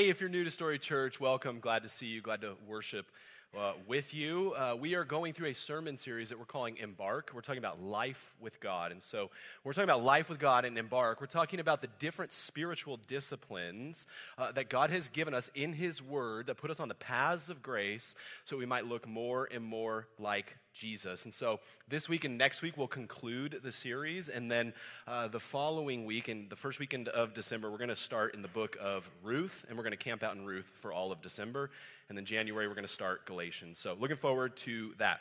Hey, if you're new to Story Church, welcome. Glad to see you. Glad to worship uh, with you. Uh, we are going through a sermon series that we're calling Embark. We're talking about life with God. And so we're talking about life with God and Embark. We're talking about the different spiritual disciplines uh, that God has given us in His Word that put us on the paths of grace so we might look more and more like Jesus. And so this week and next week we'll conclude the series. And then uh, the following week, and the first weekend of December, we're going to start in the book of Ruth, and we're going to camp out in Ruth for all of December. And then January, we're going to start Galatians. So looking forward to that.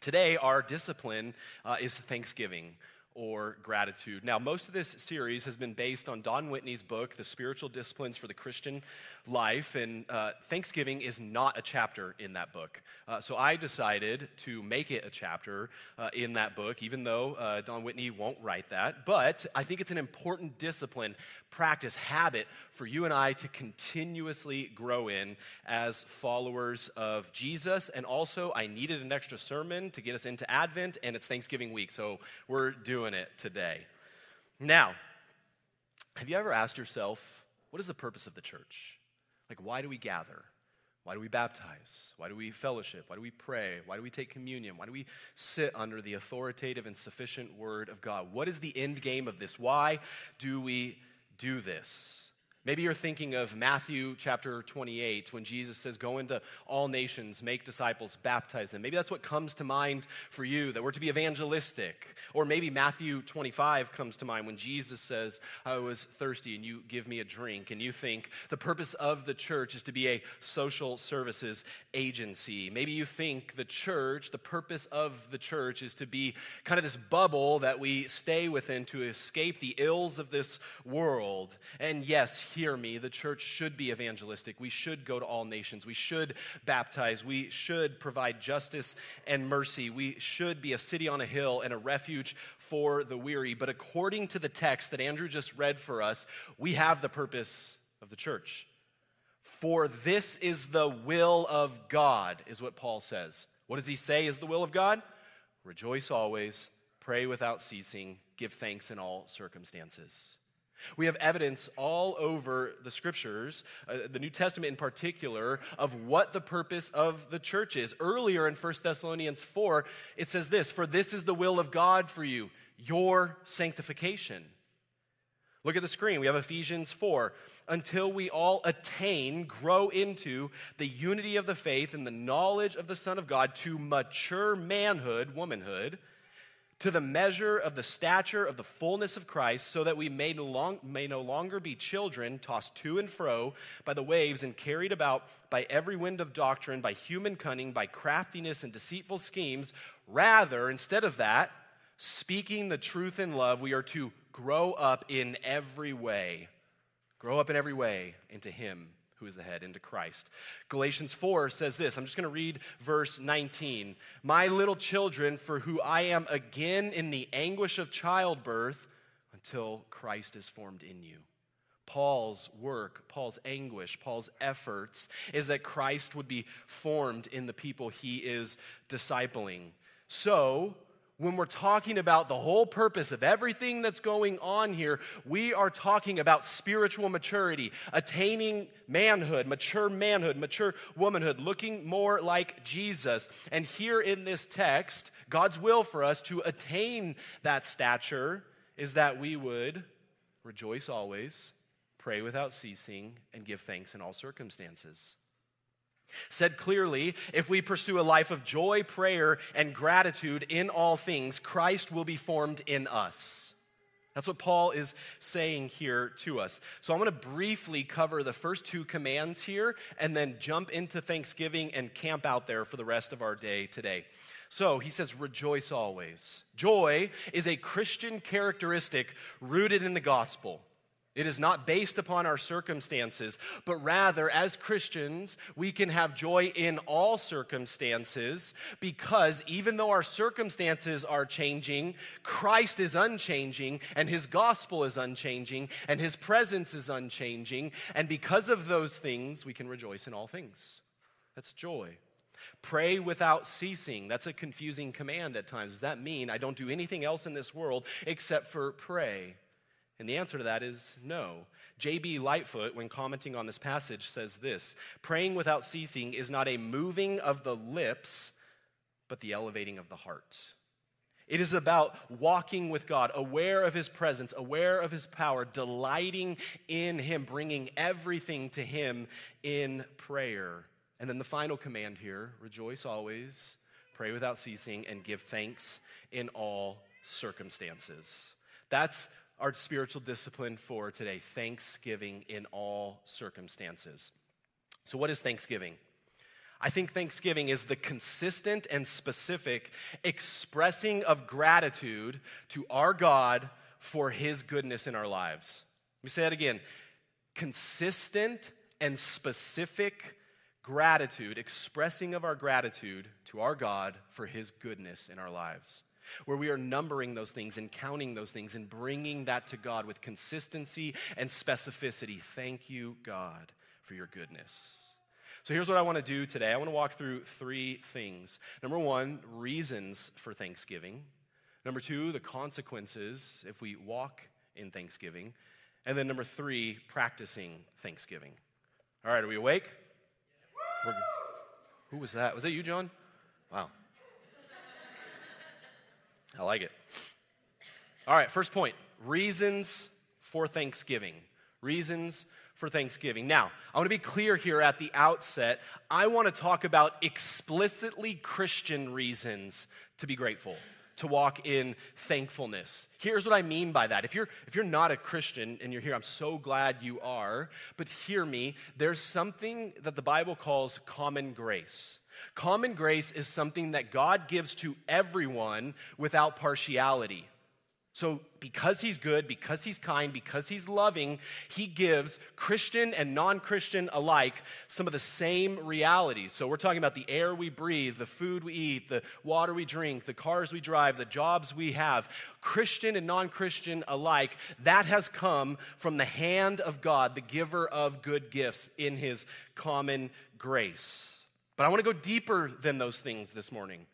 Today, our discipline uh, is Thanksgiving or gratitude. Now, most of this series has been based on Don Whitney's book, The Spiritual Disciplines for the Christian Life, and uh, Thanksgiving is not a chapter in that book. Uh, so I decided to make it a chapter uh, in that book, even though uh, Don Whitney won't write that. But I think it's an important discipline, practice, habit for you and I to continuously grow in as followers of Jesus. And also, I needed an extra sermon to get us into Advent, and it's Thanksgiving week, so we're doing it today. Now, have you ever asked yourself, what is the purpose of the church? Like, why do we gather? Why do we baptize? Why do we fellowship? Why do we pray? Why do we take communion? Why do we sit under the authoritative and sufficient word of God? What is the end game of this? Why do we do this? Maybe you're thinking of Matthew chapter 28 when Jesus says, Go into all nations, make disciples, baptize them. Maybe that's what comes to mind for you, that we're to be evangelistic. Or maybe Matthew 25 comes to mind when Jesus says, I was thirsty and you give me a drink. And you think the purpose of the church is to be a social services agency. Maybe you think the church, the purpose of the church is to be kind of this bubble that we stay within to escape the ills of this world. And yes, hear me, the church should be evangelistic. We should go to all nations. We should baptize. We should provide justice and mercy. We should be a city on a hill and a refuge for the weary. But according to the text that Andrew just read for us, we have the purpose of the church. For this is the will of God, is what Paul says. What does he say is the will of God? Rejoice always, pray without ceasing, give thanks in all circumstances. We have evidence all over the scriptures, uh, the New Testament in particular, of what the purpose of the church is. Earlier in 1 Thessalonians 4, it says this For this is the will of God for you, your sanctification. Look at the screen. We have Ephesians 4. Until we all attain, grow into the unity of the faith and the knowledge of the Son of God to mature manhood, womanhood to the measure of the stature of the fullness of Christ, so that we may no, long, may no longer be children tossed to and fro by the waves and carried about by every wind of doctrine, by human cunning, by craftiness and deceitful schemes. Rather, instead of that, speaking the truth in love, we are to grow up in every way. Grow up in every way into Him who is the head, into Christ. Galatians 4 says this I'm just going to read verse 19. My little children, for who I am again in the anguish of childbirth until Christ is formed in you. Paul's work, Paul's anguish, Paul's efforts is that Christ would be formed in the people he is discipling. So, when we're talking about the whole purpose of everything that's going on here, we are talking about spiritual maturity, attaining manhood, mature manhood, mature womanhood, looking more like Jesus. And here in this text, God's will for us to attain that stature is that we would rejoice always, pray without ceasing, and give thanks in all circumstances. Said clearly, if we pursue a life of joy, prayer, and gratitude in all things, Christ will be formed in us. That's what Paul is saying here to us. So I'm going to briefly cover the first two commands here and then jump into Thanksgiving and camp out there for the rest of our day today. So he says, rejoice always. Joy is a Christian characteristic rooted in the gospel. It is not based upon our circumstances, but rather, as Christians, we can have joy in all circumstances because even though our circumstances are changing, Christ is unchanging, and his gospel is unchanging, and his presence is unchanging. And because of those things, we can rejoice in all things. That's joy. Pray without ceasing. That's a confusing command at times. Does that mean I don't do anything else in this world except for pray? And the answer to that is no. J.B. Lightfoot, when commenting on this passage, says this Praying without ceasing is not a moving of the lips, but the elevating of the heart. It is about walking with God, aware of His presence, aware of His power, delighting in Him, bringing everything to Him in prayer. And then the final command here rejoice always, pray without ceasing, and give thanks in all circumstances. That's our spiritual discipline for today thanksgiving in all circumstances. So, what is thanksgiving? I think thanksgiving is the consistent and specific expressing of gratitude to our God for his goodness in our lives. Let me say that again. Consistent and specific gratitude, expressing of our gratitude to our God for his goodness in our lives. Where we are numbering those things and counting those things and bringing that to God with consistency and specificity. Thank you, God, for your goodness. So here's what I want to do today. I want to walk through three things. Number one, reasons for Thanksgiving. Number two, the consequences if we walk in Thanksgiving. And then number three, practicing Thanksgiving. All right, are we awake? Who was that? Was that you, John? Wow. I like it. All right, first point reasons for Thanksgiving. Reasons for Thanksgiving. Now, I want to be clear here at the outset. I want to talk about explicitly Christian reasons to be grateful to walk in thankfulness. Here's what I mean by that. If you're if you're not a Christian and you're here, I'm so glad you are, but hear me, there's something that the Bible calls common grace. Common grace is something that God gives to everyone without partiality. So, because he's good, because he's kind, because he's loving, he gives Christian and non Christian alike some of the same realities. So, we're talking about the air we breathe, the food we eat, the water we drink, the cars we drive, the jobs we have. Christian and non Christian alike, that has come from the hand of God, the giver of good gifts in his common grace. But I want to go deeper than those things this morning.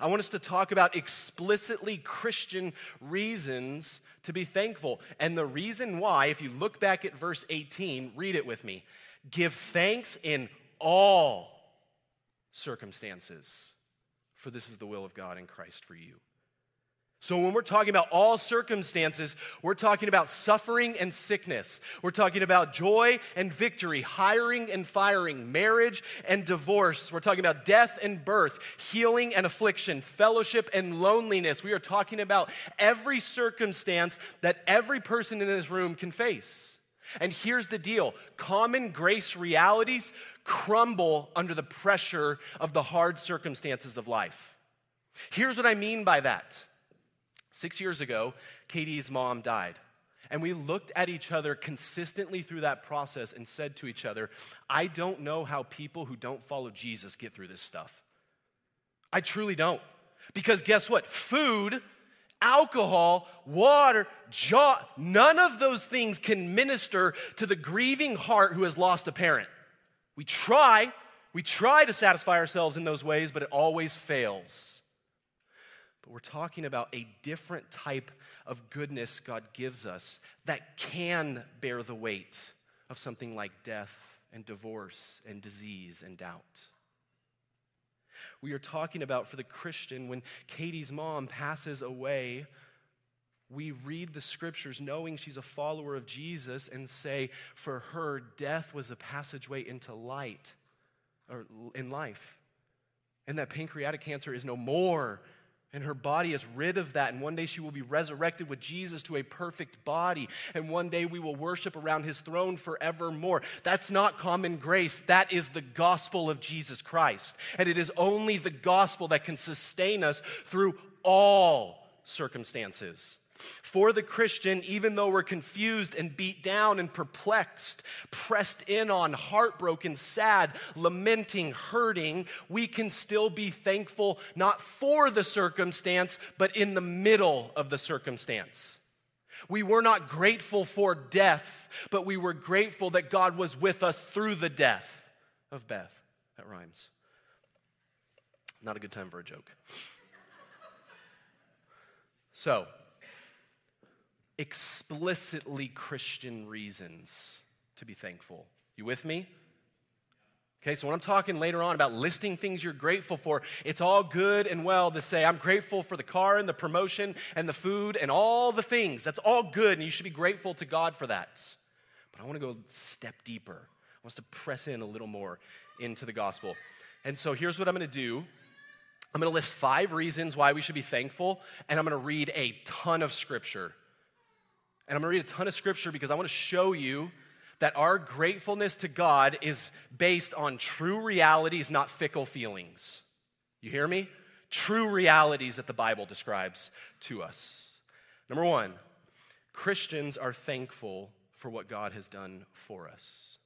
I want us to talk about explicitly Christian reasons to be thankful. And the reason why, if you look back at verse 18, read it with me give thanks in all circumstances, for this is the will of God in Christ for you. So, when we're talking about all circumstances, we're talking about suffering and sickness. We're talking about joy and victory, hiring and firing, marriage and divorce. We're talking about death and birth, healing and affliction, fellowship and loneliness. We are talking about every circumstance that every person in this room can face. And here's the deal common grace realities crumble under the pressure of the hard circumstances of life. Here's what I mean by that. Six years ago, Katie's mom died. And we looked at each other consistently through that process and said to each other, I don't know how people who don't follow Jesus get through this stuff. I truly don't. Because guess what? Food, alcohol, water, jaw, none of those things can minister to the grieving heart who has lost a parent. We try, we try to satisfy ourselves in those ways, but it always fails. But we're talking about a different type of goodness God gives us that can bear the weight of something like death and divorce and disease and doubt. We are talking about for the Christian when Katie's mom passes away, we read the scriptures knowing she's a follower of Jesus and say, for her, death was a passageway into light or in life. And that pancreatic cancer is no more and her body is rid of that. And one day she will be resurrected with Jesus to a perfect body. And one day we will worship around his throne forevermore. That's not common grace. That is the gospel of Jesus Christ. And it is only the gospel that can sustain us through all circumstances. For the Christian, even though we're confused and beat down and perplexed, pressed in on, heartbroken, sad, lamenting, hurting, we can still be thankful not for the circumstance, but in the middle of the circumstance. We were not grateful for death, but we were grateful that God was with us through the death of Beth. That rhymes. Not a good time for a joke. So, explicitly Christian reasons to be thankful. You with me? Okay, so when I'm talking later on about listing things you're grateful for, it's all good and well to say, I'm grateful for the car and the promotion and the food and all the things. That's all good, and you should be grateful to God for that. But I want to go a step deeper. I want us to press in a little more into the gospel. And so here's what I'm going to do I'm going to list five reasons why we should be thankful, and I'm going to read a ton of scripture. And I'm to read a ton of scripture because I want to show you that our gratefulness to God is based on true realities, not fickle feelings. You hear me? True realities that the Bible describes to us. Number one, Christians are thankful for what God has done for us.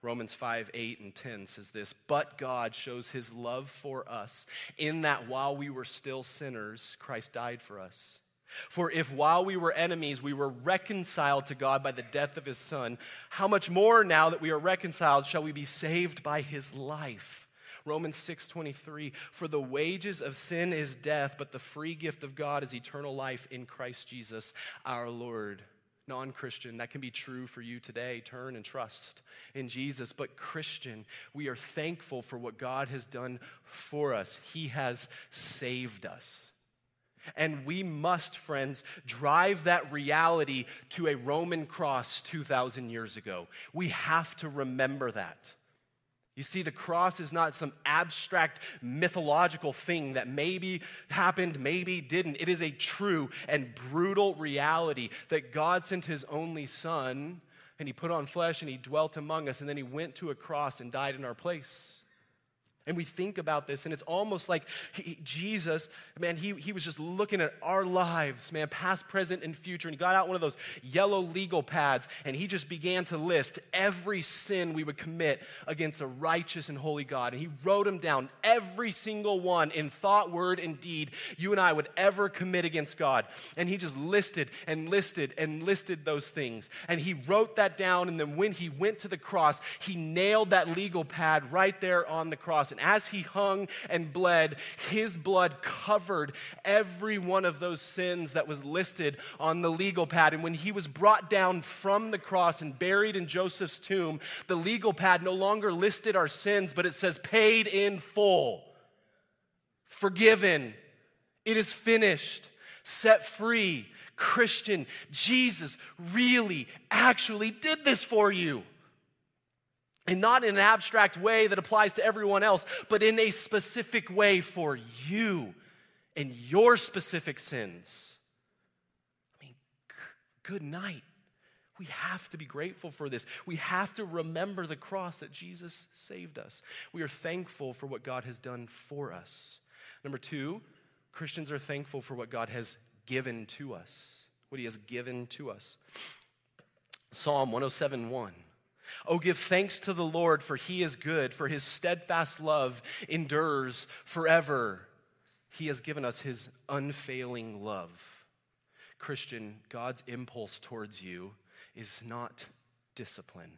Romans 5, 8, and 10 says this But God shows his love for us in that while we were still sinners, Christ died for us. For if while we were enemies, we were reconciled to God by the death of his Son, how much more now that we are reconciled shall we be saved by his life? Romans 6:23 For the wages of sin is death but the free gift of God is eternal life in Christ Jesus our Lord. Non-Christian that can be true for you today turn and trust in Jesus but Christian we are thankful for what God has done for us. He has saved us. And we must, friends, drive that reality to a Roman cross 2,000 years ago. We have to remember that. You see, the cross is not some abstract mythological thing that maybe happened, maybe didn't. It is a true and brutal reality that God sent his only son and he put on flesh and he dwelt among us and then he went to a cross and died in our place. And we think about this, and it's almost like he, Jesus, man, he, he was just looking at our lives, man, past, present, and future. And he got out one of those yellow legal pads, and he just began to list every sin we would commit against a righteous and holy God. And he wrote them down, every single one in thought, word, and deed you and I would ever commit against God. And he just listed and listed and listed those things. And he wrote that down, and then when he went to the cross, he nailed that legal pad right there on the cross. And as he hung and bled, his blood covered every one of those sins that was listed on the legal pad. And when he was brought down from the cross and buried in Joseph's tomb, the legal pad no longer listed our sins, but it says paid in full, forgiven, it is finished, set free. Christian, Jesus really, actually did this for you. And not in an abstract way that applies to everyone else, but in a specific way for you and your specific sins. I mean, good night. We have to be grateful for this. We have to remember the cross that Jesus saved us. We are thankful for what God has done for us. Number two, Christians are thankful for what God has given to us, what He has given to us. Psalm 107 1. Oh, give thanks to the Lord, for he is good, for his steadfast love endures forever. He has given us his unfailing love. Christian, God's impulse towards you is not discipline.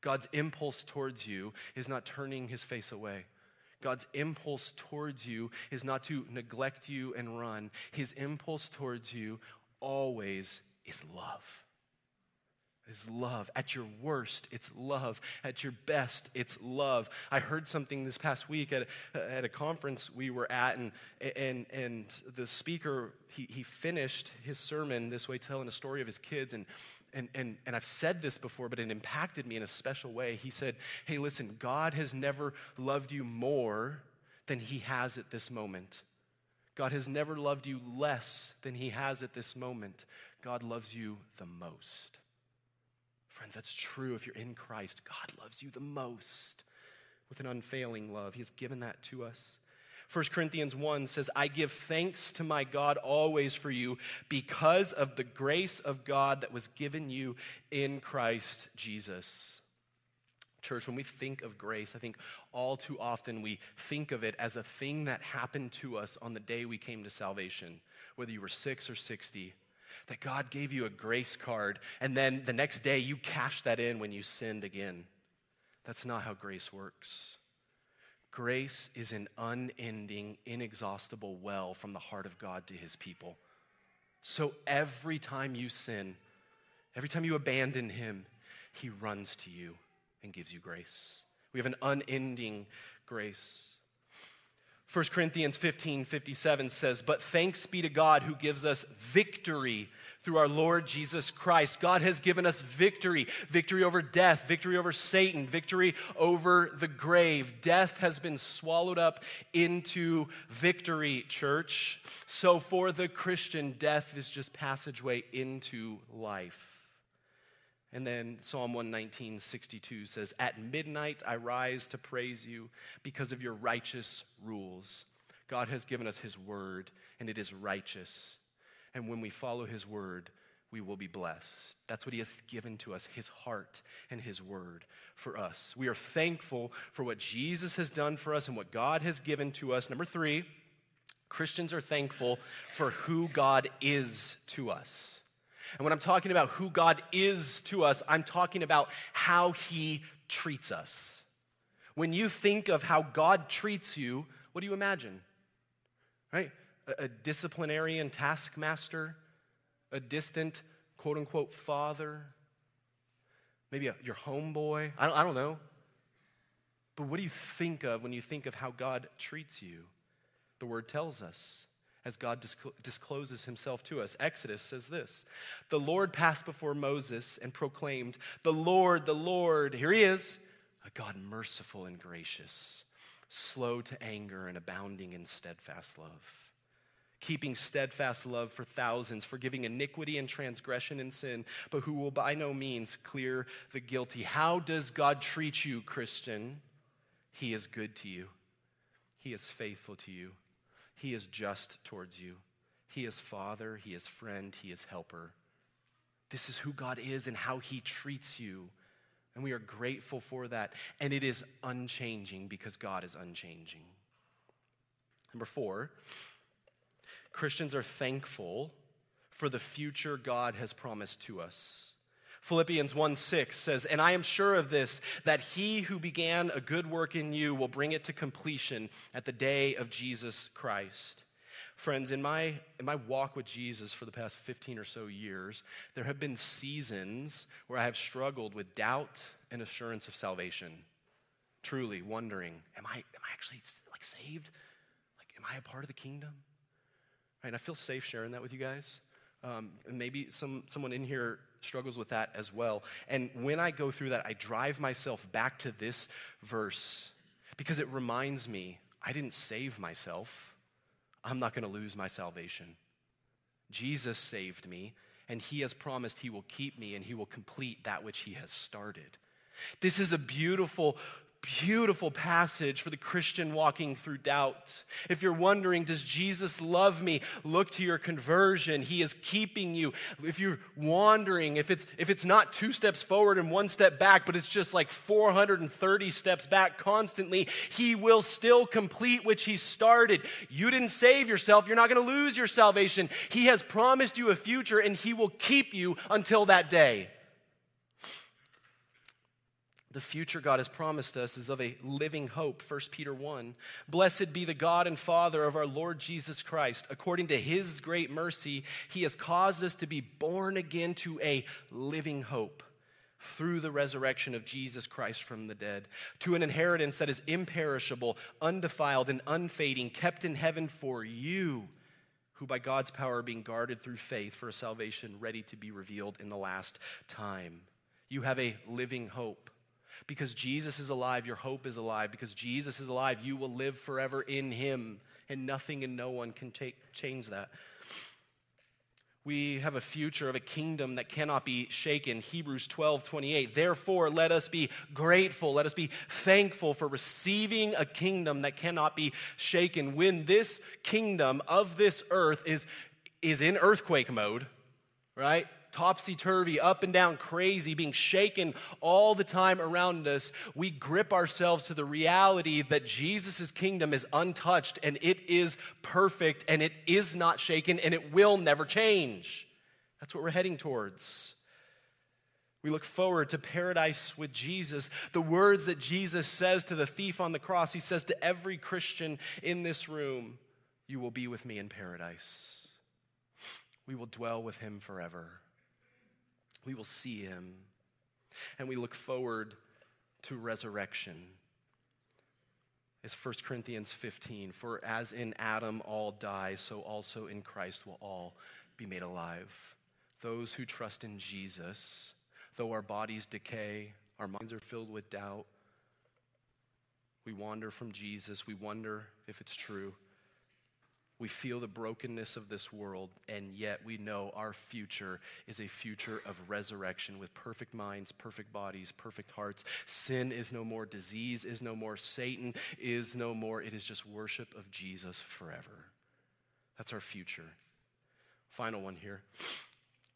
God's impulse towards you is not turning his face away. God's impulse towards you is not to neglect you and run. His impulse towards you always is love is love. At your worst, it's love. At your best, it's love. I heard something this past week at, at a conference we were at, and, and, and the speaker, he, he finished his sermon this way, telling a story of his kids. And, and, and, and I've said this before, but it impacted me in a special way. He said, Hey, listen, God has never loved you more than he has at this moment. God has never loved you less than he has at this moment. God loves you the most. Friends, that's true if you're in Christ. God loves you the most with an unfailing love. He has given that to us. 1 Corinthians 1 says, I give thanks to my God always for you because of the grace of God that was given you in Christ Jesus. Church, when we think of grace, I think all too often we think of it as a thing that happened to us on the day we came to salvation, whether you were six or 60 that God gave you a grace card, and then the next day you cash that in when you sinned again. That's not how grace works. Grace is an unending, inexhaustible well from the heart of God to his people. So every time you sin, every time you abandon him, he runs to you and gives you grace. We have an unending grace. 1 Corinthians 15 57 says, But thanks be to God who gives us victory through our Lord Jesus Christ. God has given us victory victory over death, victory over Satan, victory over the grave. Death has been swallowed up into victory, church. So for the Christian, death is just passageway into life. And then Psalm 119, 62 says, At midnight I rise to praise you because of your righteous rules. God has given us his word, and it is righteous. And when we follow his word, we will be blessed. That's what he has given to us, his heart and his word for us. We are thankful for what Jesus has done for us and what God has given to us. Number three, Christians are thankful for who God is to us. And when I'm talking about who God is to us, I'm talking about how He treats us. When you think of how God treats you, what do you imagine? Right? A, a disciplinarian taskmaster, a distant quote unquote father, maybe a, your homeboy. I don't, I don't know. But what do you think of when you think of how God treats you? The word tells us as God discloses himself to us. Exodus says this The Lord passed before Moses and proclaimed, The Lord, the Lord, here he is, a God merciful and gracious, slow to anger and abounding in steadfast love. Keeping steadfast love for thousands, forgiving iniquity and transgression and sin, but who will by no means clear the guilty. How does God treat you, Christian? He is good to you, He is faithful to you. He is just towards you. He is Father, He is friend, He is helper. This is who God is and how He treats you. And we are grateful for that. And it is unchanging because God is unchanging. Number four, Christians are thankful for the future God has promised to us. Philippians 1 6 says, And I am sure of this, that he who began a good work in you will bring it to completion at the day of Jesus Christ. Friends, in my, in my walk with Jesus for the past 15 or so years, there have been seasons where I have struggled with doubt and assurance of salvation. Truly wondering, am I, am I actually like saved? Like, am I a part of the kingdom? Right, and I feel safe sharing that with you guys. Um, maybe some, someone in here struggles with that as well. And when I go through that, I drive myself back to this verse because it reminds me I didn't save myself. I'm not going to lose my salvation. Jesus saved me, and he has promised he will keep me and he will complete that which he has started. This is a beautiful beautiful passage for the Christian walking through doubt. If you're wondering, does Jesus love me? Look to your conversion. He is keeping you. If you're wandering, if it's if it's not two steps forward and one step back, but it's just like 430 steps back constantly, he will still complete which he started. You didn't save yourself, you're not going to lose your salvation. He has promised you a future and he will keep you until that day the future God has promised us is of a living hope. 1 Peter 1. Blessed be the God and Father of our Lord Jesus Christ. According to his great mercy, he has caused us to be born again to a living hope through the resurrection of Jesus Christ from the dead, to an inheritance that is imperishable, undefiled, and unfading, kept in heaven for you, who by God's power are being guarded through faith for a salvation ready to be revealed in the last time. You have a living hope. Because Jesus is alive, your hope is alive. Because Jesus is alive, you will live forever in him, and nothing and no one can take, change that. We have a future of a kingdom that cannot be shaken. Hebrews 12, 28. Therefore, let us be grateful. Let us be thankful for receiving a kingdom that cannot be shaken. When this kingdom of this earth is, is in earthquake mode, right? Topsy turvy, up and down, crazy, being shaken all the time around us, we grip ourselves to the reality that Jesus' kingdom is untouched and it is perfect and it is not shaken and it will never change. That's what we're heading towards. We look forward to paradise with Jesus. The words that Jesus says to the thief on the cross, he says to every Christian in this room, You will be with me in paradise. we will dwell with him forever. We will see him. And we look forward to resurrection. It's 1 Corinthians 15. For as in Adam all die, so also in Christ will all be made alive. Those who trust in Jesus, though our bodies decay, our minds are filled with doubt, we wander from Jesus, we wonder if it's true. We feel the brokenness of this world, and yet we know our future is a future of resurrection with perfect minds, perfect bodies, perfect hearts. Sin is no more, disease is no more, Satan is no more. It is just worship of Jesus forever. That's our future. Final one here.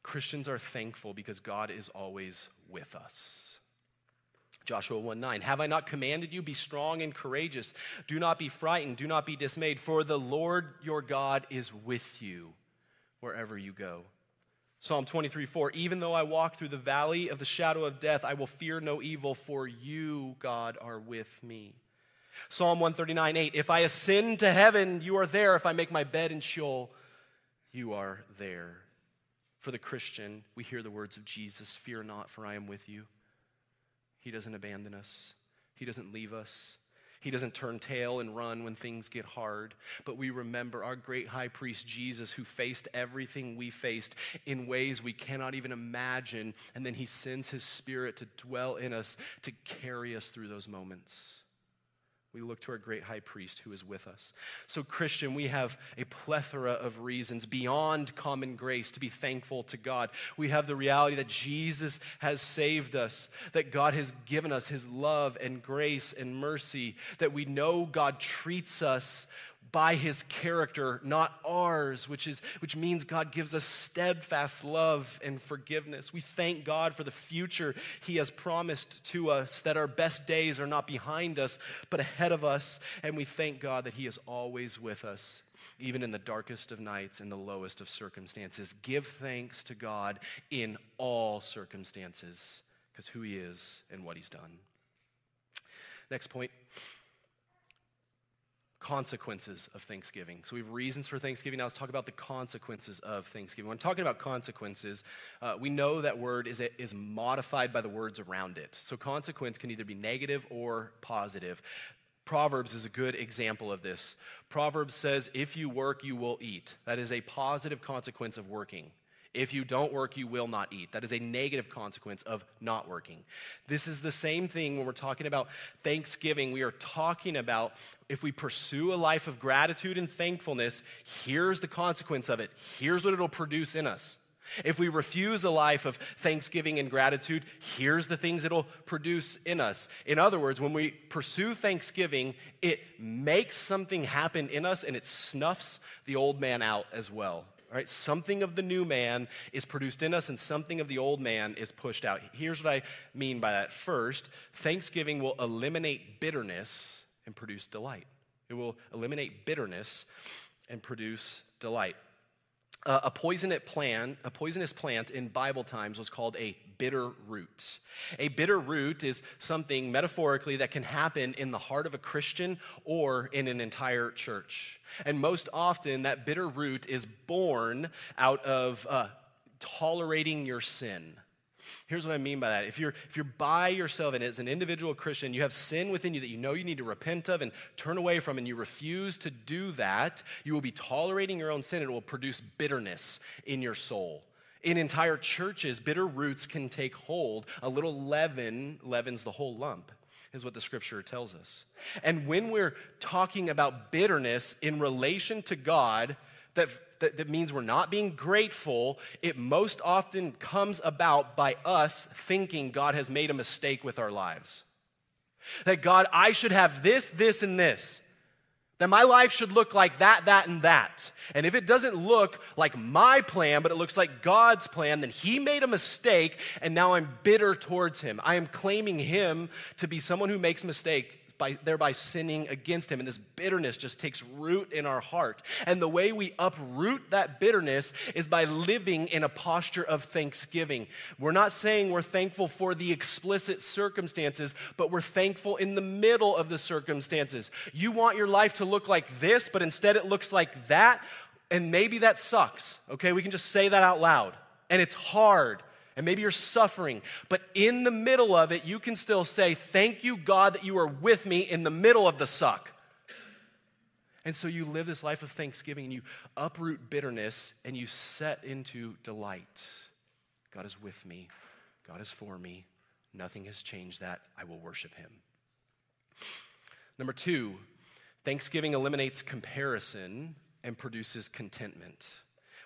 Christians are thankful because God is always with us. Joshua 1 9. Have I not commanded you? Be strong and courageous. Do not be frightened. Do not be dismayed, for the Lord your God is with you wherever you go. Psalm 23 4. Even though I walk through the valley of the shadow of death, I will fear no evil, for you, God, are with me. Psalm 139 8. If I ascend to heaven, you are there. If I make my bed in Sheol, you are there. For the Christian, we hear the words of Jesus Fear not, for I am with you. He doesn't abandon us, He doesn't leave us. He doesn't turn tail and run when things get hard. But we remember our great high priest Jesus, who faced everything we faced in ways we cannot even imagine. And then he sends his spirit to dwell in us to carry us through those moments. We look to our great high priest who is with us. So, Christian, we have a plethora of reasons beyond common grace to be thankful to God. We have the reality that Jesus has saved us, that God has given us his love and grace and mercy, that we know God treats us by his character, not ours, which, is, which means God gives us steadfast love and forgiveness. We thank God for the future he has promised to us, that our best days are not behind us, but ahead of us. And we thank God that he is always with us, even in the darkest of nights and the lowest of circumstances. Give thanks to God in all circumstances, because who he is and what he's done. Next point consequences of Thanksgiving. So we have reasons for Thanksgiving. Now let's talk about the consequences of Thanksgiving. When talking about consequences, uh, we know that word is, is modified by the words around it. So consequence can either be negative or positive. Proverbs is a good example of this. Proverbs says, if you work, you will eat. That is a positive consequence of working. If you don't work, you will not eat. That is a negative consequence of not working. This is the same thing when we're talking about Thanksgiving. We are talking about if we pursue a life of gratitude and thankfulness, here's the consequence of it. Here's what it'll produce in us. If we refuse a life of thanksgiving and gratitude, here's the things it'll produce in us. In other words, when we pursue thanksgiving, it makes something happen in us and it snuffs the old man out as well. Right? Something of the new man is produced in us and something of the old man is pushed out. Here's what I mean by that. First, thanksgiving will eliminate bitterness and produce delight. It will eliminate bitterness and produce delight. A, poisonous plant, a poisonous plant in Bible times was called a bitter root. A bitter root is something metaphorically that can happen in the heart of a Christian or in an entire church. And most often, that bitter root is born out of uh, tolerating your sin. Here's what I mean by that. If you're, if you're by yourself and as an individual Christian, you have sin within you that you know you need to repent of and turn away from, and you refuse to do that, you will be tolerating your own sin. And it will produce bitterness in your soul. In entire churches, bitter roots can take hold. A little leaven leavens the whole lump is what the scripture tells us. And when we're talking about bitterness in relation to God, that, that, that, means we're not being grateful, it most often comes about by us thinking God has made a mistake with our lives. That God, I should have this, this, and this. That my life should look like that, that, and that. And if it doesn't look like my plan, but it looks like God's plan, then He made a mistake, and now I'm bitter towards Him. I am claiming Him to be someone who makes mistake by, thereby sinning against him. And this bitterness just takes root in our heart. And the way we uproot that bitterness is by living in a posture of thanksgiving. We're not saying we're thankful for the explicit circumstances, but we're thankful in the middle of the circumstances. You want your life to look like this, but instead it looks like that And maybe that sucks, okay? We can just say that out loud. And it's hard. And maybe you're suffering. But in the middle of it, you can still say, Thank you, God, that you are with me in the middle of the suck. And so you live this life of thanksgiving and you uproot bitterness and you set into delight. God is with me, God is for me. Nothing has changed that. I will worship him. Number two, thanksgiving eliminates comparison and produces contentment.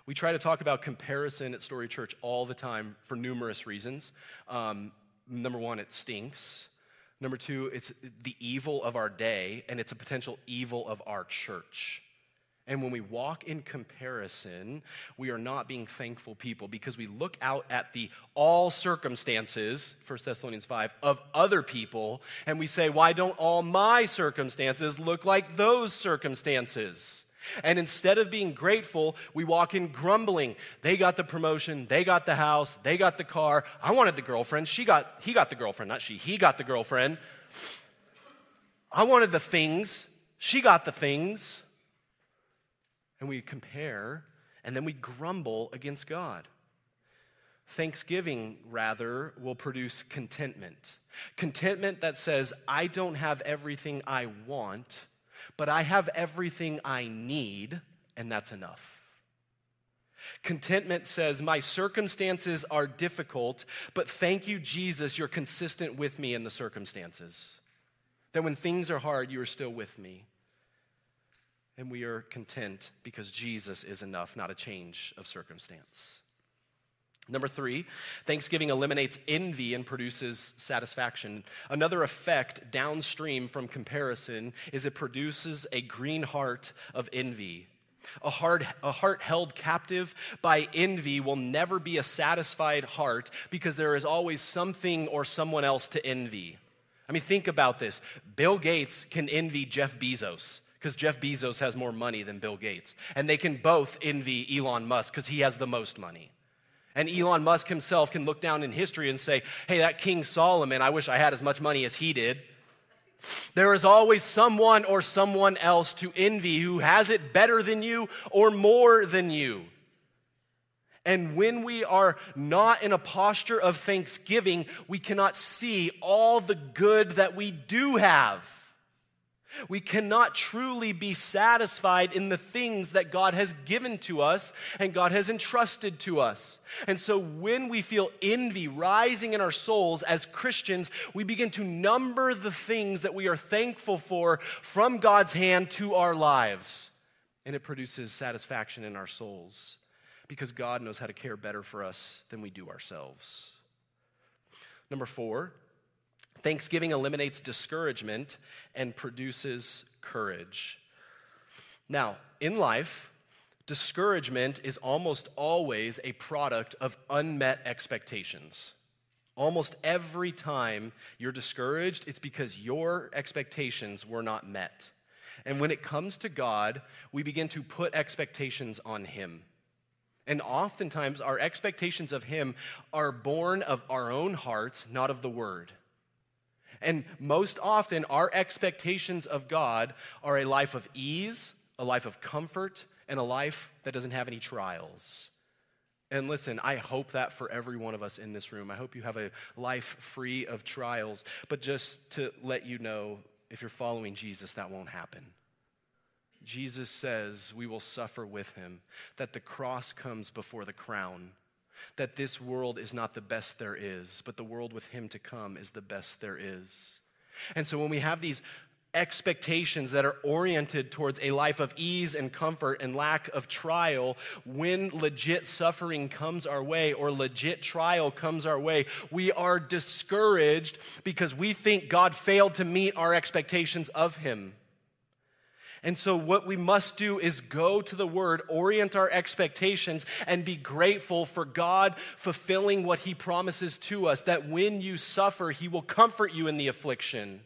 We try to talk about comparison at Story Church all the time for numerous reasons. Um, number one, it stinks. Number two, it's the evil of our day, and it's a potential evil of our church. And when we walk in comparison, we are not being thankful people because we look out at the all circumstances, 1 Thessalonians 5, of other people, and we say, Why don't all my circumstances look like those circumstances? And instead of being grateful, we walk in grumbling. They got the promotion, they got the house, they got the car. I wanted the girlfriend. She got he got the girlfriend, not she. He got the girlfriend. I wanted the things. She got the things. And we compare and then we grumble against God. Thanksgiving, rather, will produce contentment. Contentment that says, I don't have everything I want but I have everything I need, and that's enough. Contentment says, My circumstances are difficult, but thank you, Jesus, you're consistent with me in the circumstances. That when things are hard, you are still with me. And we are content because Jesus is enough, not a change of circumstance. Number three, Thanksgiving eliminates envy and produces satisfaction. Another effect downstream from comparison is it produces a green heart of envy. A heart, a heart held captive by envy will never be a satisfied heart because there is always something or someone else to envy. I mean, think about this. Bill Gates can envy Jeff Bezos because Jeff Bezos has more money than Bill Gates. And they can both envy Elon Musk because he has the most money. And Elon Musk himself can look down in history and say, hey, that King Solomon, I wish I had as much money as he did. There is always someone or someone else to envy who has it better than you or more than you. And when we are not in a posture of thanksgiving, we cannot see all the good that we do have. We cannot truly be satisfied in the things that God has given to us and God has entrusted to us. And so when we feel envy rising in our souls as Christians, we begin to number the things that we are thankful for from God's hand to our lives. And it produces satisfaction in our souls because God knows how to care better for us than we do ourselves. Number four, Thanksgiving eliminates discouragement and produces courage. Now, in life, discouragement is almost always a product of unmet expectations. Almost every time you're discouraged, it's because your expectations were not met. And when it comes to God, we begin to put expectations on Him. And oftentimes, our expectations of Him are born of our own hearts, not of the Word. And most often, our expectations of God are a life of ease, a life of comfort, and a life that doesn't have any trials. And listen, I hope that for every one of us in this room. I hope you have a life free of trials. But just to let you know, if you're following Jesus, that won't happen. Jesus says we will suffer with him, that the cross comes before the crown that this world is not the best there is, but the world with Him to come is the best there is. And so when we have these expectations that are oriented towards a life of ease and comfort and lack of trial, when legit suffering comes our way or legit trial comes our way, we are discouraged because we think God failed to meet our expectations of Him. And so, what we must do is go to the Word, orient our expectations, and be grateful for God fulfilling what He promises to us that when you suffer, He will comfort you in the affliction.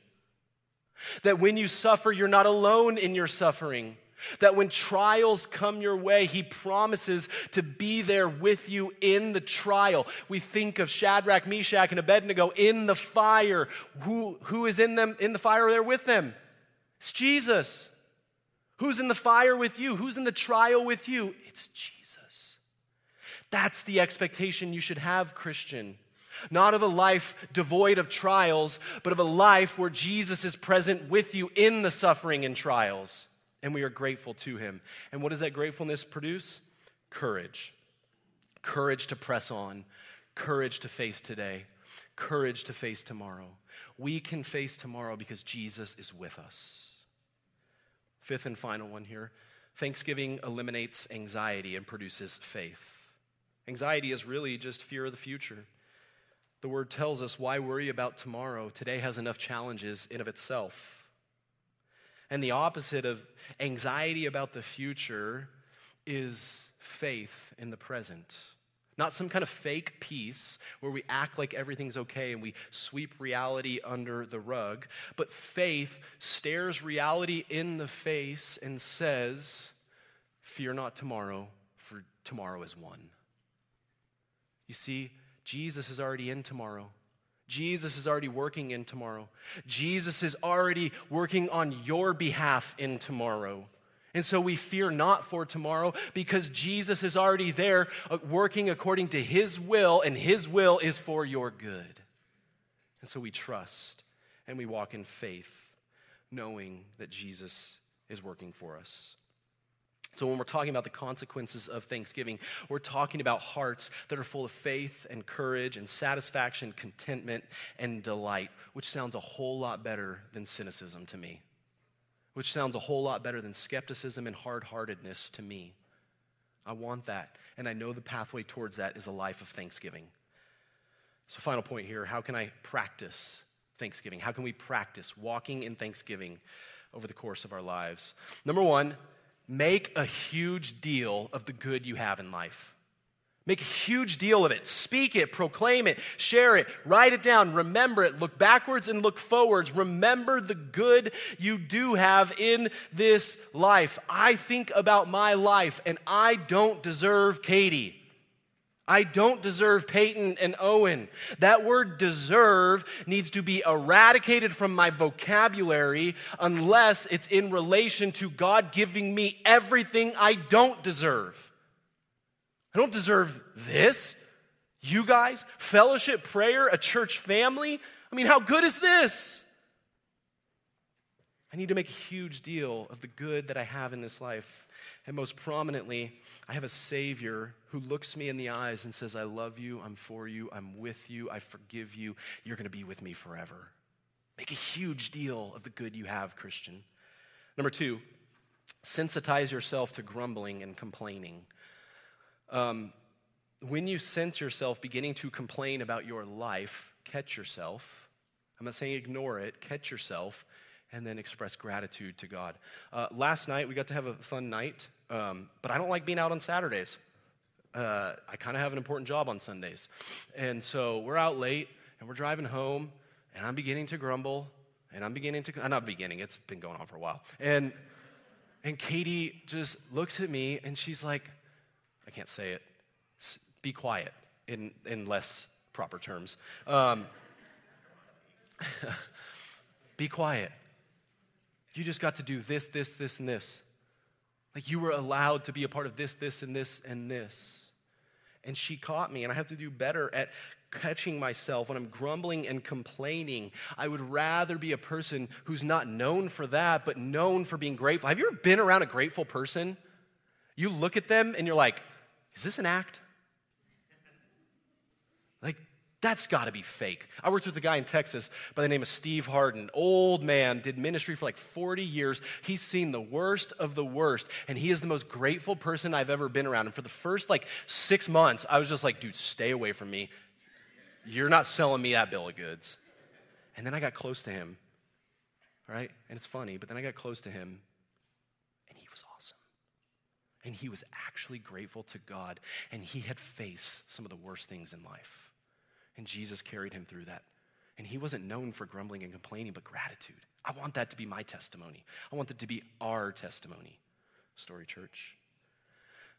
That when you suffer, you're not alone in your suffering. That when trials come your way, he promises to be there with you in the trial. We think of Shadrach, Meshach, and Abednego in the fire. Who, who is in them in the fire there with them? It's Jesus. Who's in the fire with you? Who's in the trial with you? It's Jesus. That's the expectation you should have, Christian. Not of a life devoid of trials, but of a life where Jesus is present with you in the suffering and trials. And we are grateful to him. And what does that gratefulness produce? Courage. Courage to press on, courage to face today, courage to face tomorrow. We can face tomorrow because Jesus is with us. Fifth and final one here Thanksgiving eliminates anxiety and produces faith. Anxiety is really just fear of the future. The word tells us why worry about tomorrow? Today has enough challenges in of itself. And the opposite of anxiety about the future is faith in the present. Not some kind of fake peace where we act like everything's okay and we sweep reality under the rug, but faith stares reality in the face and says, Fear not tomorrow, for tomorrow is one. You see, Jesus is already in tomorrow. Jesus is already working in tomorrow. Jesus is already working on your behalf in tomorrow. And so we fear not for tomorrow because Jesus is already there uh, working according to his will, and his will is for your good. And so we trust and we walk in faith, knowing that Jesus is working for us. So, when we're talking about the consequences of Thanksgiving, we're talking about hearts that are full of faith and courage and satisfaction, contentment, and delight, which sounds a whole lot better than cynicism to me which sounds a whole lot better than skepticism and hard heartedness to me. I want that, and I know the pathway towards that is a life of thanksgiving. So, final point here how can I practice thanksgiving? How can we practice walking in thanksgiving over the course of our lives? Number one, make a huge deal of the good you have in life. Make a huge deal of it. Speak it, proclaim it, share it, write it down, remember it, look backwards and look forwards. Remember the good you do have in this life. I think about my life and I don't deserve Katie. I don't deserve Peyton and Owen. That word deserve needs to be eradicated from my vocabulary unless it's in relation to God giving me everything I don't deserve. I don't deserve this. You guys, fellowship, prayer, a church family. I mean, how good is this? I need to make a huge deal of the good that I have in this life. And most prominently, I have a Savior who looks me in the eyes and says, I love you, I'm for you, I'm with you, I forgive you, you're going to be with me forever. Make a huge deal of the good you have, Christian. Number two, sensitize yourself to grumbling and complaining. Um, when you sense yourself beginning to complain about your life, catch yourself. I'm not saying ignore it, catch yourself, and then express gratitude to God. Uh, last night, we got to have a fun night, um, but I don't like being out on Saturdays. Uh, I kind of have an important job on Sundays. And so we're out late, and we're driving home, and I'm beginning to grumble, and I'm beginning to, I'm not beginning, it's been going on for a while. And, and Katie just looks at me, and she's like, I can't say it. Be quiet in, in less proper terms. Um, be quiet. You just got to do this, this, this, and this. Like you were allowed to be a part of this, this, and this, and this. And she caught me, and I have to do better at catching myself when I'm grumbling and complaining. I would rather be a person who's not known for that, but known for being grateful. Have you ever been around a grateful person? You look at them and you're like, is this an act? Like, that's got to be fake. I worked with a guy in Texas by the name of Steve Harden. Old man, did ministry for like 40 years. He's seen the worst of the worst, and he is the most grateful person I've ever been around. And for the first like six months, I was just like, dude, stay away from me. You're not selling me that bill of goods. And then I got close to him, right? And it's funny, but then I got close to him, and he was actually grateful to God. And he had faced some of the worst things in life. And Jesus carried him through that. And he wasn't known for grumbling and complaining, but gratitude. I want that to be my testimony. I want that to be our testimony. Story Church.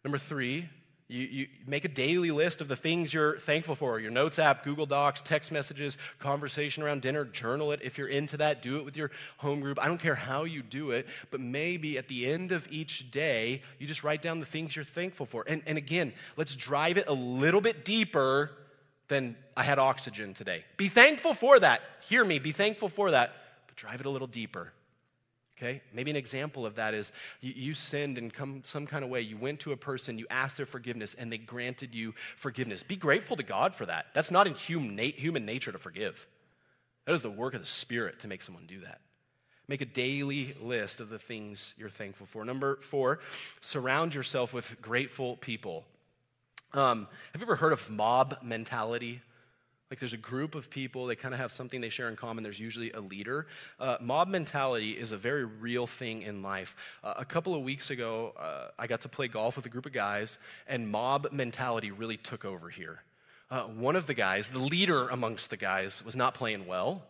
Number three, You, you, make a daily list of the things you're thankful for your notes app, Google Docs, text messages, conversation around dinner, journal it if you're into that. Do it with your home group. I don't care how you do it, but maybe at the end of each day, you just write down the things you're thankful for. And, and again, let's drive it a little bit deeper than I had oxygen today. Be thankful for that. Hear me, be thankful for that, but drive it a little deeper. Okay? Maybe an example of that is you, you, sinned in come, some kind of way. You went to a person, you asked their forgiveness, and they granted you forgiveness. Be grateful to God for that. That's not in human, nature to forgive. That is the work of the Spirit to make someone do that. Make a daily list of the things you're thankful for. Number four, surround yourself with grateful people. Um, have you ever heard of mob mentality? Like there's a group of people, they kind of have something they share in common. There's usually a leader. Uh, mob mentality is a very real thing in life. Uh, a couple of weeks ago, uh, I got to play golf with a group of guys, and mob mentality really took over here. Uh, one of the guys, the leader amongst the guys, was not playing well,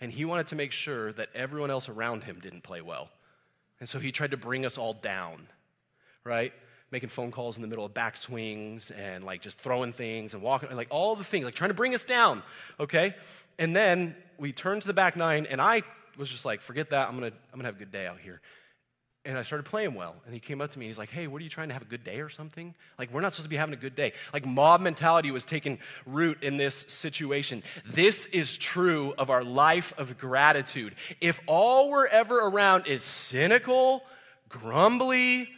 and he wanted to make sure that everyone else around him didn't play well. And so he tried to bring us all down, right? Making phone calls in the middle of backswings and like just throwing things and walking, like all the things, like trying to bring us down, okay? And then we turned to the back nine, and I was just like, forget that, I'm gonna, I'm gonna have a good day out here. And I started playing well. And he came up to me, and he's like, hey, what are you trying to have a good day or something? Like, we're not supposed to be having a good day. Like, mob mentality was taking root in this situation. This is true of our life of gratitude. If all we're ever around is cynical, grumbly,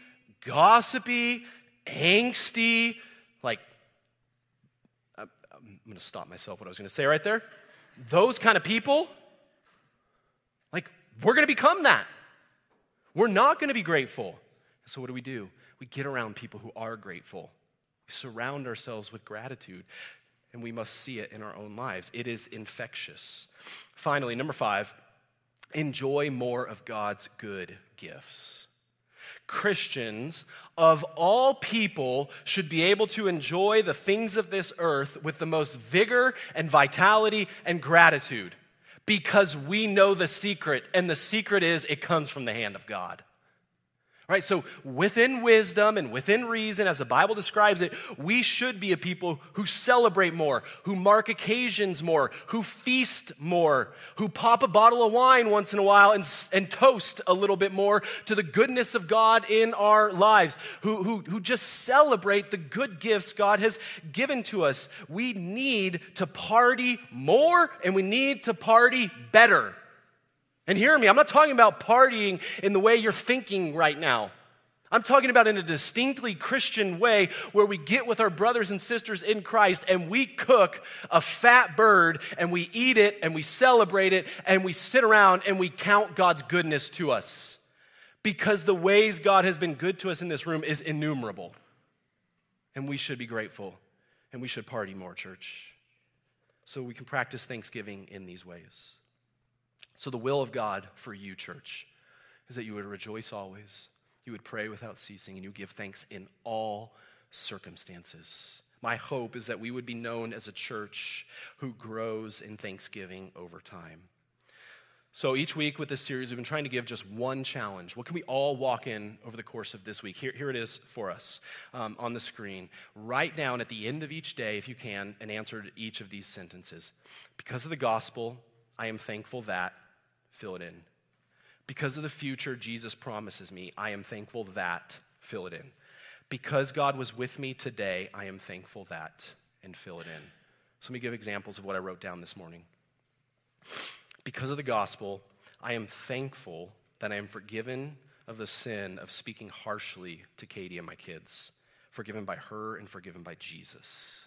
gossipy, angsty, like, I'm, going to stop myself what I was going to say right there. Those kind of people, like, we're going to become that. We're not going to be grateful. So, what do we do? We get around people who are grateful. We surround ourselves with gratitude, and we must see it in our own lives. It is infectious. Finally, number five, enjoy more of God's good gifts. Christians of all people should be able to enjoy the things of this earth with the most vigor and vitality and gratitude because we know the secret, and the secret is it comes from the hand of God. Right? So, within wisdom and within reason, as the Bible describes it, we should be a people who celebrate more, who mark occasions more, who feast more, who pop a bottle of wine once in a while and, and toast a little bit more to the goodness of God in our lives, who, who, who just celebrate the good gifts God has given to us. We need to party more and we need to party better. And hear me, I'm not talking about partying in the way you're thinking right now. I'm talking about in a distinctly Christian way where we get with our brothers and sisters in Christ and we cook a fat bird and we eat it and we celebrate it and we sit around and we count God's goodness to us. Because the ways God has been good to us in this room is innumerable. And we should be grateful and we should party more, church. So we can practice Thanksgiving in these ways. So, the will of God for you, church, is that you would rejoice always, you would pray without ceasing, and you give thanks in all circumstances. My hope is that we would be known as a church who grows in thanksgiving over time. So each week with this series, we've been trying to give just one challenge. What can we all walk in over the course of this week? Here, here it is for us um, on the screen. Write down at the end of each day, if you can, an answer to each of these sentences. Because of the gospel, I am thankful that fill it in. Because of the future Jesus promises me, I am thankful that, fill it in. Because God was with me today, I am thankful that, and fill it in. So let me give examples of what I wrote down this morning. Because of the gospel, I am thankful that I am forgiven of the sin of speaking harshly to Katie and my kids, forgiven by her and forgiven by Jesus.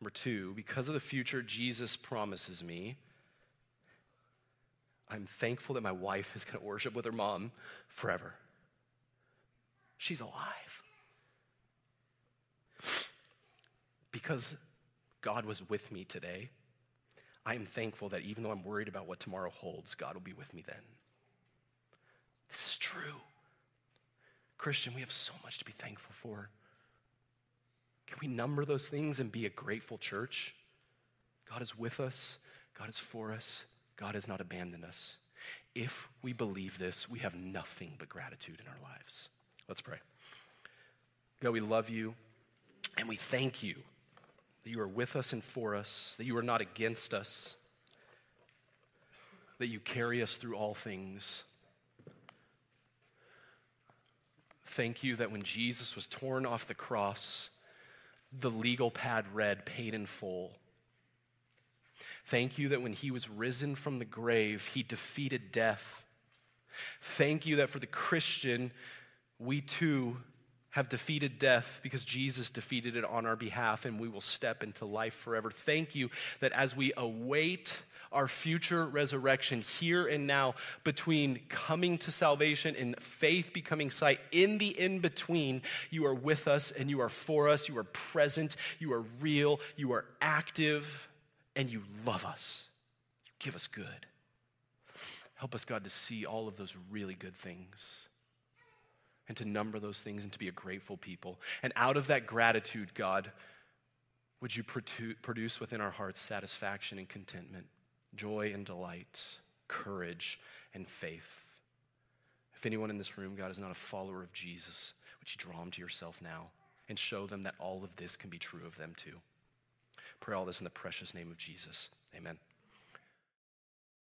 Number two, because of the future Jesus promises me, I'm thankful that my wife is going to worship with her mom forever. She's alive. Because God was with me today, I am thankful that even though I'm worried about what tomorrow holds, God will be with me then. This is true. Christian, we have so much to be thankful for. Can we number those things and be a grateful church? God is with us, God is for us, God has not abandoned us. If we believe this, we have nothing but gratitude in our lives. Let's pray. God, we love you. And we thank you that you are with us and for us, that you are not against us, that you carry us through all things. Thank you that when Jesus was torn off the cross, the legal pad read, paid in full. Thank you that when he was risen from the grave, he defeated death. Thank you that for the Christian, we too have defeated death because Jesus defeated it on our behalf and we will step into life forever. Thank you that as we await our future resurrection here and now, between coming to salvation and faith becoming sight, in the in between, you are with us and you are for us. You are present, you are real, you are active, and you love us. You give us good. Help us, God, to see all of those really good things and to number those things and to be a grateful people. And out of that gratitude, God, would you produce within our hearts satisfaction and contentment? joy and delight, courage and faith. If anyone in this room, God, is not a follower of Jesus, would you draw them to yourself now and show them that all of this can be true of them too? Pray all this in the precious name of Jesus. Amen.